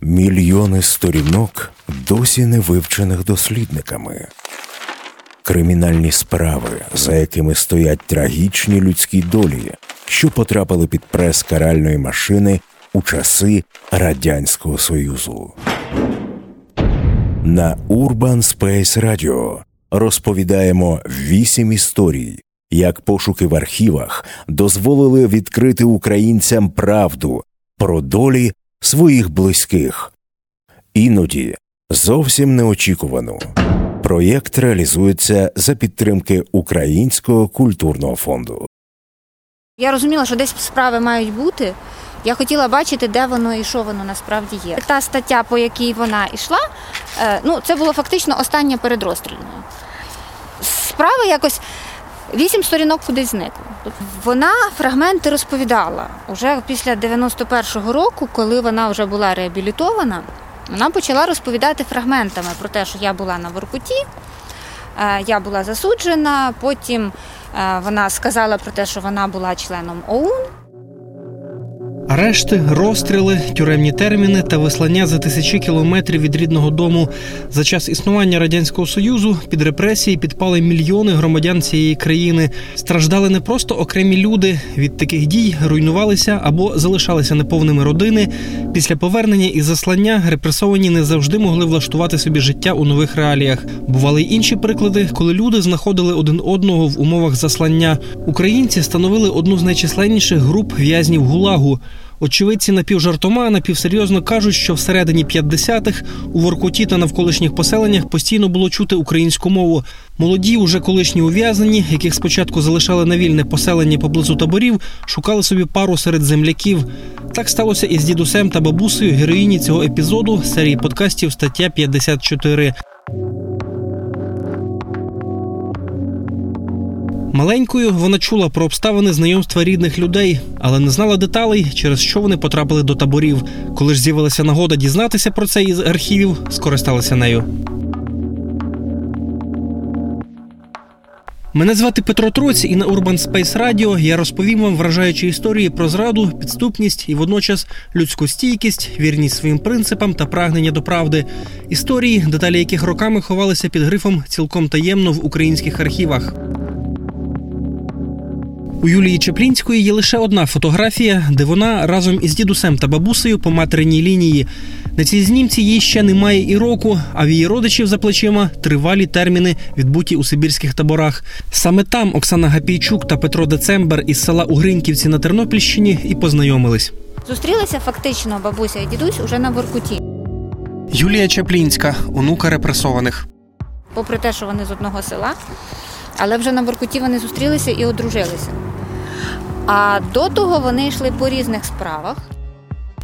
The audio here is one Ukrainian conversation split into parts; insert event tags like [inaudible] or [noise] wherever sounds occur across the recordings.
Мільйони сторінок досі не вивчених дослідниками. Кримінальні справи, за якими стоять трагічні людські долі, що потрапили під прес каральної машини у часи Радянського Союзу. На Urban Space Radio розповідаємо вісім історій, як пошуки в архівах дозволили відкрити українцям правду про долі своїх близьких. Іноді зовсім неочікувано. Проєкт реалізується за підтримки Українського культурного фонду. Я розуміла, що десь справи мають бути. Я хотіла бачити, де воно і що воно насправді є. Та стаття, по якій вона йшла, е, ну це було фактично останнє перед розстріляною. Справа якось вісім сторінок кудись зникло. Вона фрагменти розповідала уже після 91-го року, коли вона вже була реабілітована. Вона почала розповідати фрагментами про те, що я була на Воркуті, е, я була засуджена. Потім е, вона сказала про те, що вона була членом ОУН. Арешти, розстріли, тюремні терміни та вислання за тисячі кілометрів від рідного дому за час існування радянського союзу під репресії підпали мільйони громадян цієї країни. Страждали не просто окремі люди. Від таких дій руйнувалися або залишалися неповними родини. Після повернення і заслання репресовані не завжди могли влаштувати собі життя у нових реаліях. Бували й інші приклади, коли люди знаходили один одного в умовах заслання. Українці становили одну з найчисленніших груп в'язнів гулагу. Очевидці напівжартома, напівсерйозно кажуть, що всередині 50-х у Воркуті та навколишніх поселеннях постійно було чути українську мову. Молоді, уже колишні ув'язнені, яких спочатку залишали на вільне поселення поблизу таборів, шукали собі пару серед земляків. Так сталося і з дідусем та бабусею героїні цього епізоду серії подкастів стаття 54. Маленькою вона чула про обставини знайомства рідних людей, але не знала деталей, через що вони потрапили до таборів. Коли ж з'явилася нагода дізнатися про це із архівів, скористалася нею. Мене звати Петро Троць, і на Urban Space Radio я розповім вам вражаючі історії про зраду, підступність і водночас людську стійкість, вірність своїм принципам та прагнення до правди. Історії, деталі яких роками ховалися під грифом цілком таємно в українських архівах. У Юлії Чеплінської є лише одна фотографія, де вона разом із дідусем та бабусею по материнній лінії. На цій знімці їй ще немає і року, а в її родичів за плечима тривалі терміни, відбуті у Сибірських таборах. Саме там Оксана Гапійчук та Петро Децембер із села Угриньківці на Тернопільщині і познайомились. Зустрілися фактично бабуся і дідусь уже на Воркуті. Юлія Чаплінська, онука репресованих. Попри те, що вони з одного села, але вже на Воркуті вони зустрілися і одружилися. А до того вони йшли по різних справах.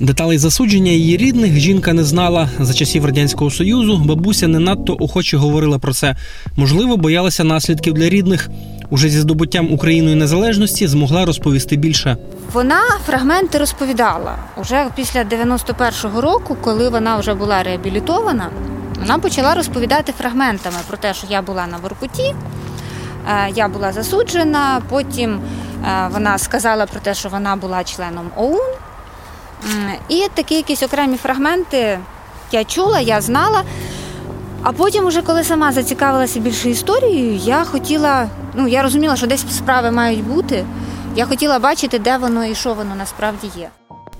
Деталей засудження її рідних жінка не знала. За часів радянського союзу бабуся не надто охоче говорила про це. Можливо, боялася наслідків для рідних. Уже зі здобуттям Україною незалежності змогла розповісти більше. Вона фрагменти розповідала уже після 91-го року, коли вона вже була реабілітована. Вона почала розповідати фрагментами про те, що я була на Воркуті, е, я була засуджена. Потім вона сказала про те, що вона була членом ОУН. І такі якісь окремі фрагменти я чула, я знала. А потім, уже коли сама зацікавилася більше історією, я хотіла, ну я розуміла, що десь справи мають бути. Я хотіла бачити, де воно і що воно насправді є.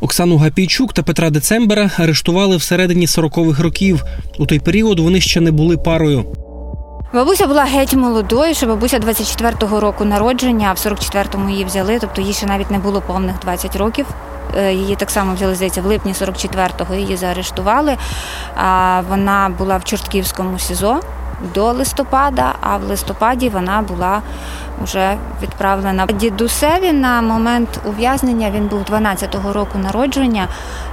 Оксану Гапійчук та Петра Децембера арештували всередині 40-х років. У той період вони ще не були парою. Бабуся була геть молодою, що бабуся 24-го року народження, а в 44-му її взяли, тобто їй ще навіть не було повних 20 років. Е, Її так само взяли, здається, в липні 44-го її заарештували. Вона була в Чортківському СІЗО до листопада, а в листопаді вона була вже відправлена. Дідусеві на момент ув'язнення він був 12-го року народження,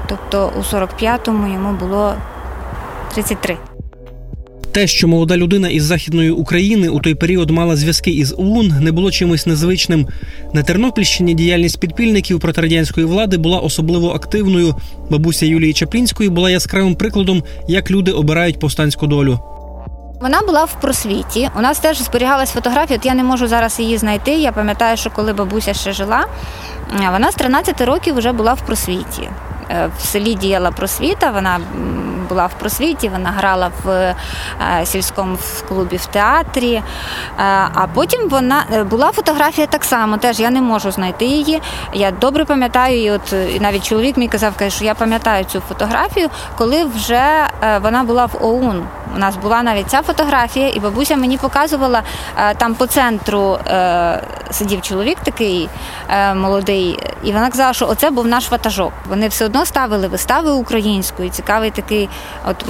тобто у 45-му йому було 33. Те, що молода людина із західної України у той період мала зв'язки із ОУН, не було чимось незвичним. На Тернопільщині діяльність підпільників проти радянської влади була особливо активною. Бабуся Юлії Чаплінської була яскравим прикладом, як люди обирають повстанську долю. Вона була в просвіті. У нас теж зберігалась фотографія. От я не можу зараз її знайти. Я пам'ятаю, що коли бабуся ще жила, е, вона з 13 років вже була в просвіті. е, в селі діяла просвіта. Вона була в просвіті, вона грала в е, сільському клубі в театрі. Е, А потім вона е, була фотографія так само. Теж я не можу знайти її. Я добре пам'ятаю, і от навіть чоловік мій казав, каже, що я пам'ятаю цю фотографію, коли вже вона була в ОУН. У нас була навіть ця фотографія, і бабуся мені показувала там по центру сидів чоловік такий молодий, і вона казала, що оце був наш ватажок. Вони все одно ставили вистави українською. Цікавий такий, от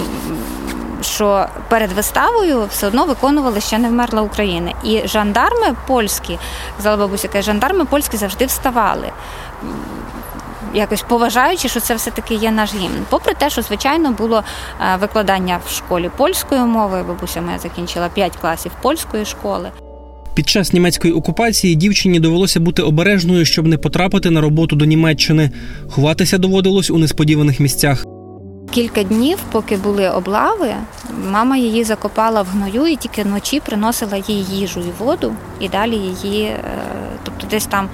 що перед виставою все одно виконували ще не вмерла Україна. І жандарми польські, казала бабуся, каже, жандарми польські завжди вставали. Якось поважаючи, що це все-таки є наш гімн. Попри те, що звичайно було е, викладання в школі польської мови. Бабуся моя закінчила 5 класів польської школи. Під час німецької окупації дівчині довелося бути обережною, щоб не потрапити на роботу до Німеччини. Ховатися доводилось у несподіваних місцях. Кілька днів, поки були облави, мама її закопала в гною і тільки вночі приносила їй їжу і воду, і далі її, е, тобто десь там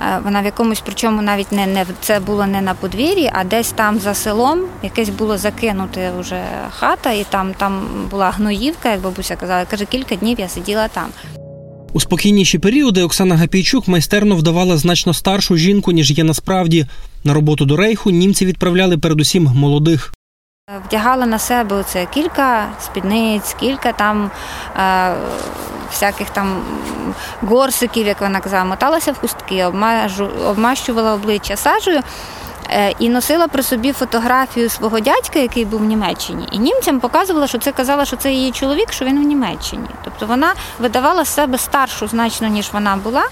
е, вона в якомусь, причому навіть не, не це було не на подвір'ї, а десь там за селом якесь було закинуте вже хата, і там, там була гноївка, як бабуся казала. Каже, кілька днів я сиділа там. У спокійніші періоди Оксана Гапійчук майстерно вдавала значно старшу жінку, ніж є насправді. На роботу до рейху німці відправляли передусім молодих. Вдягала на себе оце кілька спідниць, кілька там е, всяких там горсиків, як вона казала, моталася в хустки, обмажу, обмащувала обличчя сажею. Е, І носила при собі фотографію свого дядька, який був в Німеччині, і німцям показувала, що це казала, що це її чоловік, що він в Німеччині. Тобто вона видавала себе старшу значно, ніж вона була.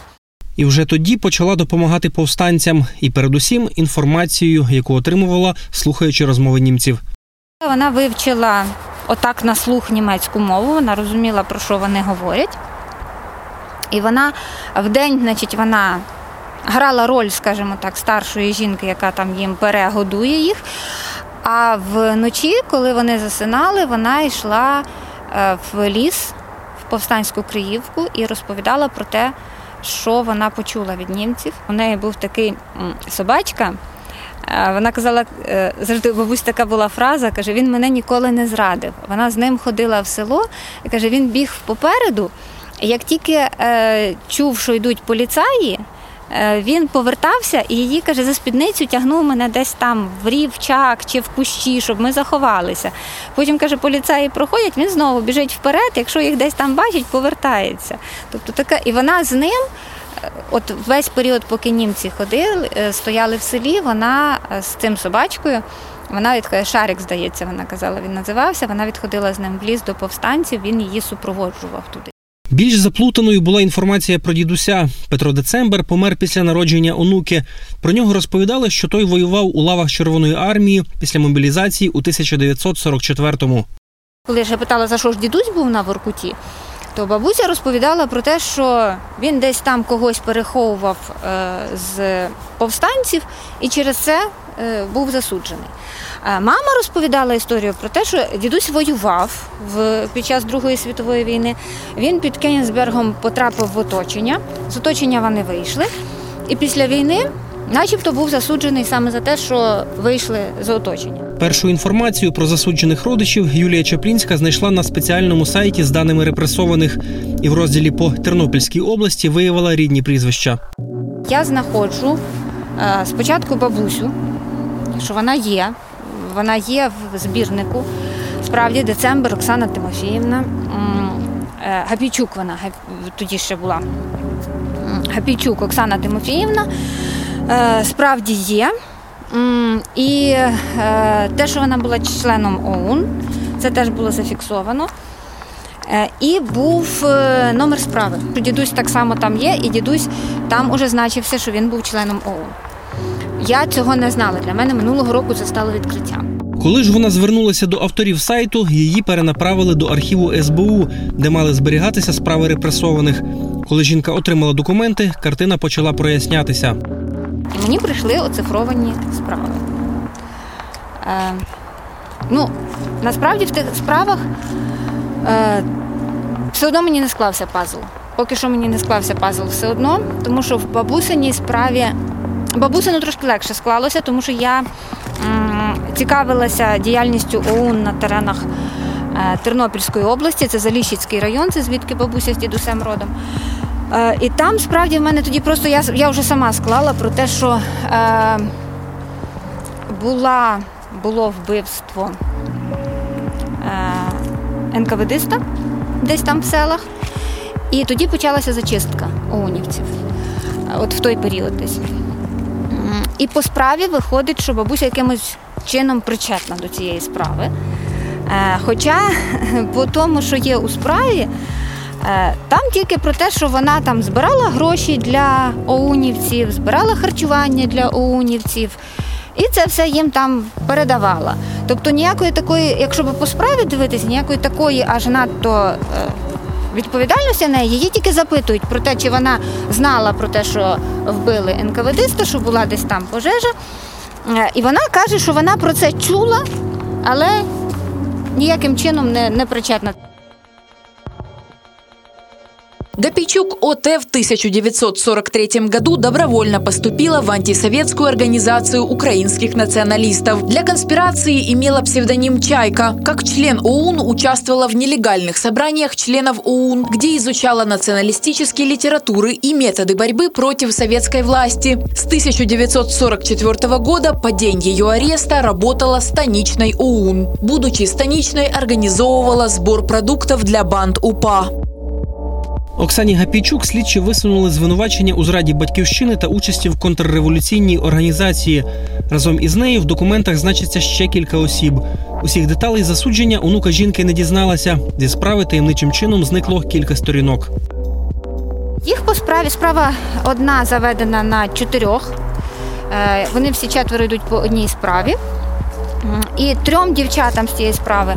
І вже тоді почала допомагати повстанцям і, передусім, інформацією, яку отримувала, слухаючи розмови німців. Вона вивчила отак на слух німецьку мову, вона розуміла, про що вони говорять. І вона в день, значить, вона грала роль, скажімо так, старшої жінки, яка там їм перегодує їх. А вночі, коли вони засинали, вона йшла е, в ліс, в повстанську Криївку і розповідала про те, що вона почула від німців. У неї був такий собачка. Е, Вона казала, е, завжди бабусь така була фраза, каже, він мене ніколи не зрадив. Вона з ним ходила в село, і каже, він біг попереду. Як тільки чув, що йдуть поліцаї, він повертався і її, каже, за спідницю тягнув мене десь там в рівчак чи в кущі, щоб ми заховалися. Потім, каже, поліцаї проходять, він знову біжить вперед, якщо їх десь там бачить, повертається. Тобто така, і вона з ним От весь період, поки німці ходили, е, стояли в селі, вона е, з цим собачкою, вона відходила, Шарик, здається, вона казала, він називався. Вона відходила з ним в ліс до повстанців, він її супроводжував туди. Більш заплутаною була інформація про дідуся. Петро Децембер помер після народження онуки. Про нього розповідали, що той воював у лавах Червоної армії після мобілізації у 1944-му. Коли я ще питала, за що ж дідусь був на Воркуті, то бабуся розповідала про те, що він десь там когось переховував е, з повстанців і через це був засуджений. Е, Мама розповідала історію про те, що дідусь воював в, під час Другої світової війни. Він під Кенігсбергом потрапив в оточення. З оточення вони вийшли. І після війни, начебто, був засуджений саме за те, що вийшли з оточення. Першу інформацію про засуджених родичів Юлія Чаплінська знайшла на спеціальному сайті з даними репресованих і в розділі по Тернопільській області виявила рідні прізвища. Я знаходжу е, спочатку бабусю, що вона є. Вона є в збірнику. Справді, децембр Оксана Тимофіївна. Е, Гапійчук вона тоді ще була. М, Гапійчук Оксана Тимофіївна. Е, Справді є. І е, те, що вона була членом ОУН, це теж було зафіксовано. І був номер справи. Дідусь так само там є, і дідусь там уже значився, що він був членом ОУН. Я цього не знала. Для мене минулого року це стало відкриттям. Коли ж вона звернулася до авторів сайту, її перенаправили до архіву СБУ, де мали зберігатися справи репресованих. Коли жінка отримала документи, картина почала прояснятися. І мені прийшли оцифровані справи. Е, ну, насправді в тих справах е, все одно мені не склався пазл. Поки що мені не склався пазл все одно, тому що в бабусиній справі Бабусину трошки легше склалося, тому що я цікавилася діяльністю ОУН на теренах е, Тернопільської області, це Заліщицький район, це звідки бабуся з дідусем родом. Е, І там справді в мене тоді просто я, я вже сама склала про те, що е, була, було вбивство е, НКВДиста десь там в селах. І тоді почалася зачистка ОУНівців. От в той період десь. І по справі виходить, що бабуся якимось чином причетна до цієї справи. Е, Хоча [laughs] по тому, що є у справі, е, там тільки про те, що вона там збирала гроші для ОУНівців, збирала харчування для ОУНівців. І це все їм там передавала. Тобто ніякої такої, якщо би по справі дивитися, ніякої такої аж надто е, відповідальності неї, її тільки запитують про те, чи вона знала про те, що вбили НКВД, що була десь там пожежа. Е, І вона каже, що вона про це чула, але ніяким чином не, не причетна. Гапичук ОТ в 1943 году добровольно поступила в антисоветскую организацию украинских националистов. Для конспирации имела псевдоним «Чайка». Как член ОУН участвовала в нелегальных собраниях членов ОУН, где изучала националистические литературы и методы борьбы против советской власти. С 1944 года по день ее ареста работала станичной ОУН. Будучи станичной, организовывала сбор продуктов для банд УПА. Оксані Гапійчук слідчі висунули звинувачення у зраді батьківщини та участі в контрреволюційній організації. Разом із нею в документах значиться ще кілька осіб. Усіх деталей засудження онука жінки не дізналася. Зі справи таємничим чином зникло кілька сторінок. Їх по справі справа одна заведена на чотирьох. Е, Вони всі четверо йдуть по одній справі. І трьом дівчатам з цієї справи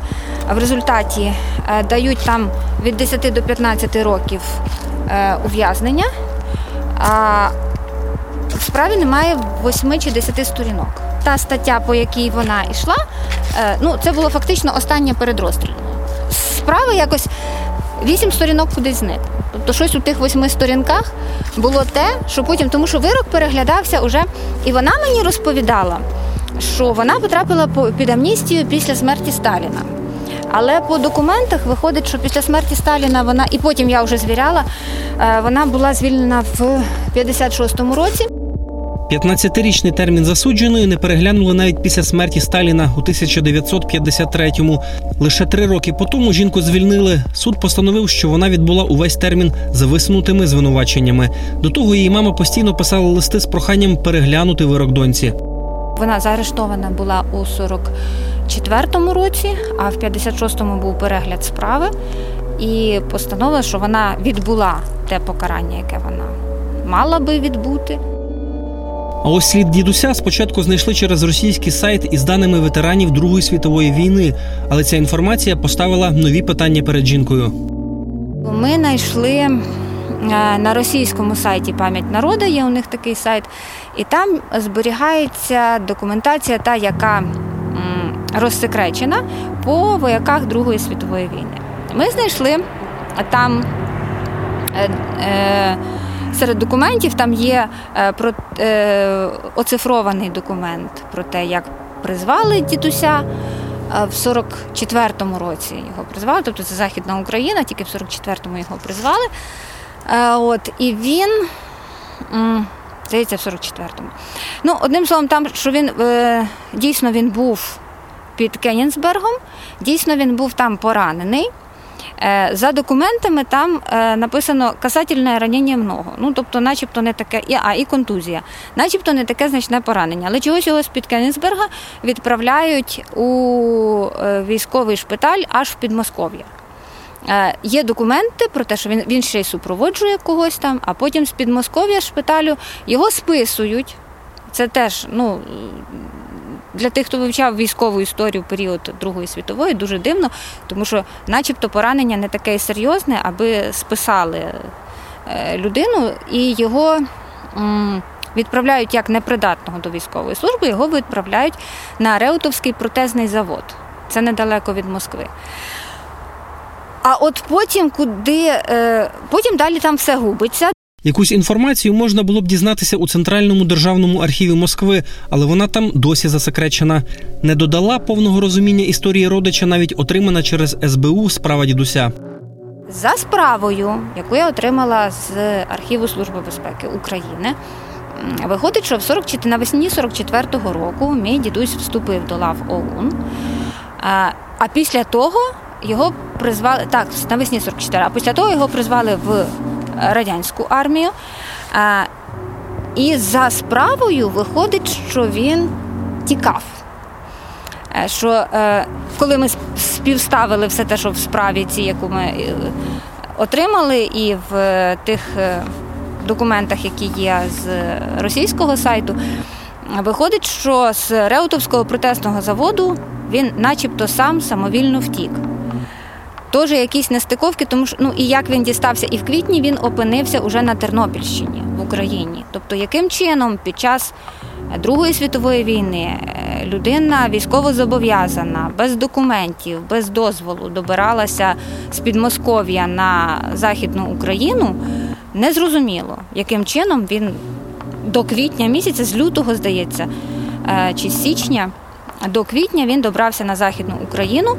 в результаті е, дають там від 10 до 15 років е, ув'язнення. А в справі немає 8 чи 10 сторінок. Та стаття, по якій вона йшла, е, ну це було фактично останнє перед розстрілом. Справа якось вісім сторінок кудись зник. Тобто щось у тих восьми сторінках було те, що потім, тому що вирок переглядався уже, і вона мені розповідала, що вона потрапила під амністію після смерті Сталіна. Але по документах виходить, що після смерті Сталіна вона, і потім я вже звіряла, е, вона була звільнена в 56-му році. 15-річний термін засудженої не переглянули навіть після смерті Сталіна у 1953-му. Лише три роки по тому жінку звільнили. Суд постановив, що вона відбула увесь термін за висунутими звинуваченнями. До того її мама постійно писала листи з проханням переглянути вирок доньці. Вона заарештована була у 44-му році, а в 56-му був перегляд справи і постанова, що вона відбула те покарання, яке вона мала би відбути. А ось слід дідуся спочатку знайшли через російський сайт із даними ветеранів Другої світової війни, але ця інформація поставила нові питання перед жінкою. Ми знайшли на російському сайті Пам'ять народу, є у них такий сайт, і там зберігається документація, та яка розсекречена по вояках Другої світової війни. Ми знайшли там е, е, серед документів там є е, е, оцифрований документ про те, як призвали дідуся. Е, В 44-му році його призвали, тобто це Західна Україна, тільки в 44-му його призвали. Е, От, і він, здається, в 44-му. Ну, одним словом, там, що він е, дійсно він був під Кенінсбергом, дійсно він був там поранений. Е, За документами там написано касательне ранення много. Ну, тобто, начебто не таке, і, а і контузія, начебто не таке значне поранення. Але чогось його з-під Кенігсберга відправляють у військовий шпиталь аж в Підмосков'я. Е, Є документи про те, що він, він ще й супроводжує когось там, а потім з Підмосков'я шпиталю його списують. Це теж, ну. Для тих, хто вивчав військову історію в період Другої світової, дуже дивно, тому що, начебто, поранення не таке серйозне, аби списали е, людину і його відправляють як непридатного до військової служби, його відправляють на Реутовський протезний завод. Це недалеко від Москви. А от потім, куди е, потім далі там все губиться. Якусь інформацію можна було б дізнатися у центральному державному архіві Москви, але вона там досі засекречена. Не додала повного розуміння історії родича, навіть отримана через СБУ справа дідуся. За справою, яку я отримала з архіву Служби безпеки України, виходить, що в 44, навесні 44-го року мій дідусь вступив до лав ОУН. А, а після того його призвали так, навесні 44, а після того його призвали в радянську армію. А, і за справою виходить, що він тікав. Е, Що е, коли ми співставили все те, що в справі ці, яку ми е, отримали, і в е, тих е, документах, які є з російського сайту, е, виходить, що з Реутовського протестного заводу він начебто сам самовільно втік. Теж якісь нестиковки, тому що ну і як він дістався, і в квітні він опинився уже на Тернопільщині в Україні. Тобто, яким чином під час Другої світової війни е, людина військово зобов'язана, без документів, без дозволу добиралася з Підмосков'я на Західну Україну, незрозуміло, яким чином він до квітня місяця, з лютого, здається, е, чи з січня, до квітня він добрався на Західну Україну.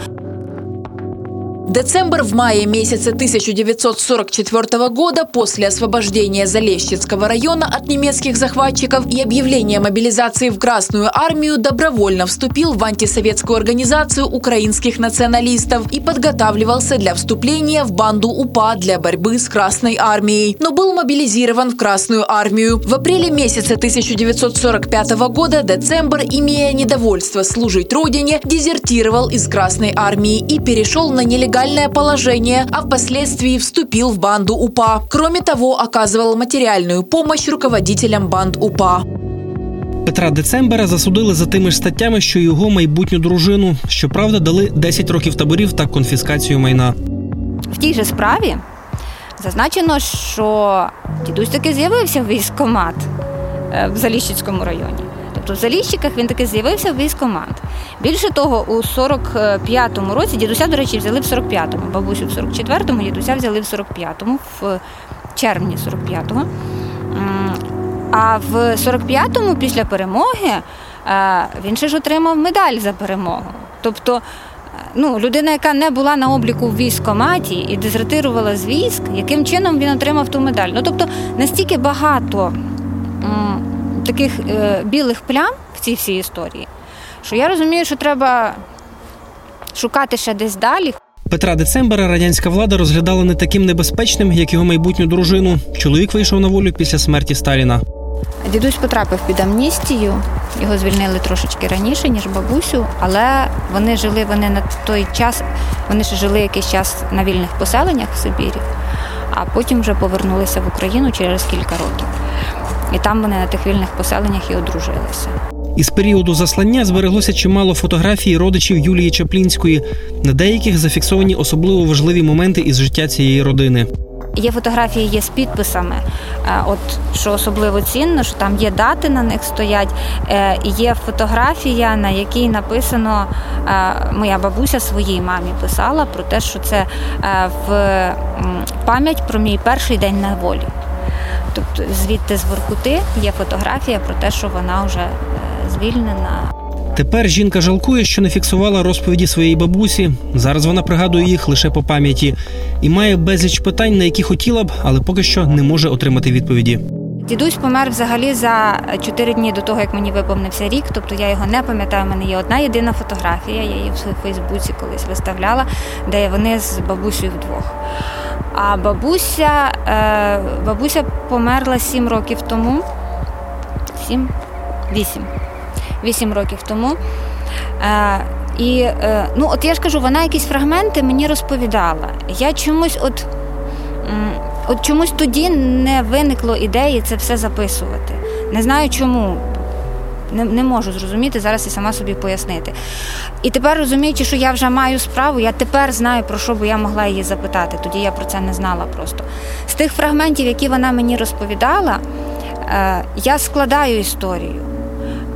Децембр в мае месяце 1944 года после освобождения Залещицкого района от немецких захватчиков и объявления мобилизации в Красную армию добровольно вступил в антисоветскую организацию украинских националистов и подготавливался для вступления в банду УПА для борьбы с Красной армией, но был мобилизирован в Красную армию. В апреле месяца 1945 года Децембр, имея недовольство служить родине, дезертировал из Красной армии и перешел на нелегальное положение, а впоследствии вступил в банду УПА. Кроме того, оказывал материальную помощь руководителям банд УПА. Петра Децембера засудили за тими ж статтями, що його майбутню дружину. Щоправда, дали 10 років таборів та конфіскацію майна. В тій же справі зазначено, що дідусь таки з'явився в військкомат е, в Заліщицькому районі. Тобто в Заліщиках він таки з'явився в військкомат. Більше того, у 45-му році дідуся, до речі, взяли в 45-му, бабусю в 44-му, дідуся взяли в 45-му, в червні 45-го. А в 45-му, після перемоги, е, він ще ж отримав медаль за перемогу. Тобто ну, людина, яка не була на обліку в військкоматі і дезертирувала з військ, яким чином він отримав ту медаль. Ну тобто настільки багато таких е, білих плям в цій всій історії, що я розумію, що треба шукати ще десь далі. Петра Децембера радянська влада розглядала не таким небезпечним, як його майбутню дружину. Чоловік вийшов на волю після смерті Сталіна. Дідусь потрапив під амністію. Його звільнили трошечки раніше, ніж бабусю, але вони жили вони на той час, вони ще жили якийсь час на вільних поселеннях в Сибірі, а потім вже повернулися в Україну через кілька років. І там вони на тих вільних поселеннях і одружилися. Із періоду заслання збереглося чимало фотографій родичів Юлії Чаплінської. На деяких зафіксовані особливо важливі моменти із життя цієї родини. Є фотографії, є з підписами. Е, От що особливо цінно, що там є дати на них стоять. Е, є фотографія, на якій написано е, моя бабуся своїй мамі писала про те, що це в пам'ять про мій перший день на волі. Тобто звідти з Воркути є фотографія про те, що вона вже е, звільнена. Тепер жінка жалкує, що не фіксувала розповіді своєї бабусі. Зараз вона пригадує їх лише по пам'яті і має безліч питань, на які хотіла б, але поки що не може отримати відповіді. Дідусь помер взагалі за чотири дні до того, як мені виповнився рік. Тобто я його не пам'ятаю. У мене є одна єдина фотографія. Я її в Фейсбуці колись виставляла, де вони з бабусею вдвох. А бабуся, е, бабуся померла сім років тому. Сім? Вісім. Вісім років тому. Е, і е, ну, от я ж кажу, вона якісь фрагменти мені розповідала. Я чомусь от. От чомусь тоді не виникло ідеї це все записувати. Не знаю чому. Не, не можу зрозуміти, зараз і сама собі пояснити. І тепер розуміючи, що я вже маю справу, я тепер знаю, про що би я могла її запитати. Тоді я про це не знала просто. З тих фрагментів, які вона мені розповідала, е, я складаю історію.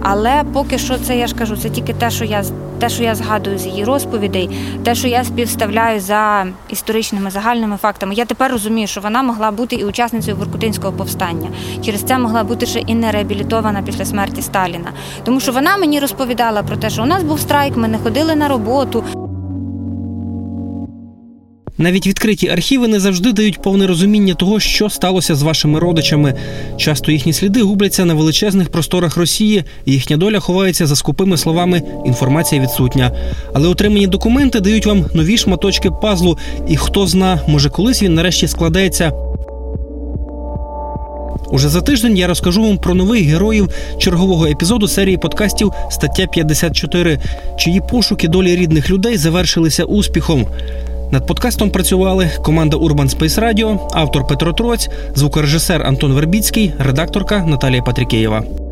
Але поки що це я ж кажу, це тільки те, що я те, що я згадую з її розповідей, те, що я співставляю за історичними загальними фактами, я тепер розумію, що вона могла бути і учасницею Воркутинського повстання. Через це могла бути ще і не реабілітована після смерті Сталіна. Тому що вона мені розповідала про те, що у нас був страйк, ми не ходили на роботу. Навіть відкриті архіви не завжди дають повне розуміння того, що сталося з вашими родичами. Часто їхні сліди губляться на величезних просторах Росії, і їхня доля ховається за скупими словами інформація відсутня. Але отримані документи дають вам нові шматочки пазлу, і хто зна, може колись він нарешті складеться. Уже за тиждень я розкажу вам про нових героїв чергового епізоду серії подкастів Стаття 54, чиї пошуки долі рідних людей завершилися успіхом. Над подкастом працювали команда Urban Space Radio, автор Петро Троць, звукорежисер Антон Вербіцький, редакторка Наталія Патрікеєва.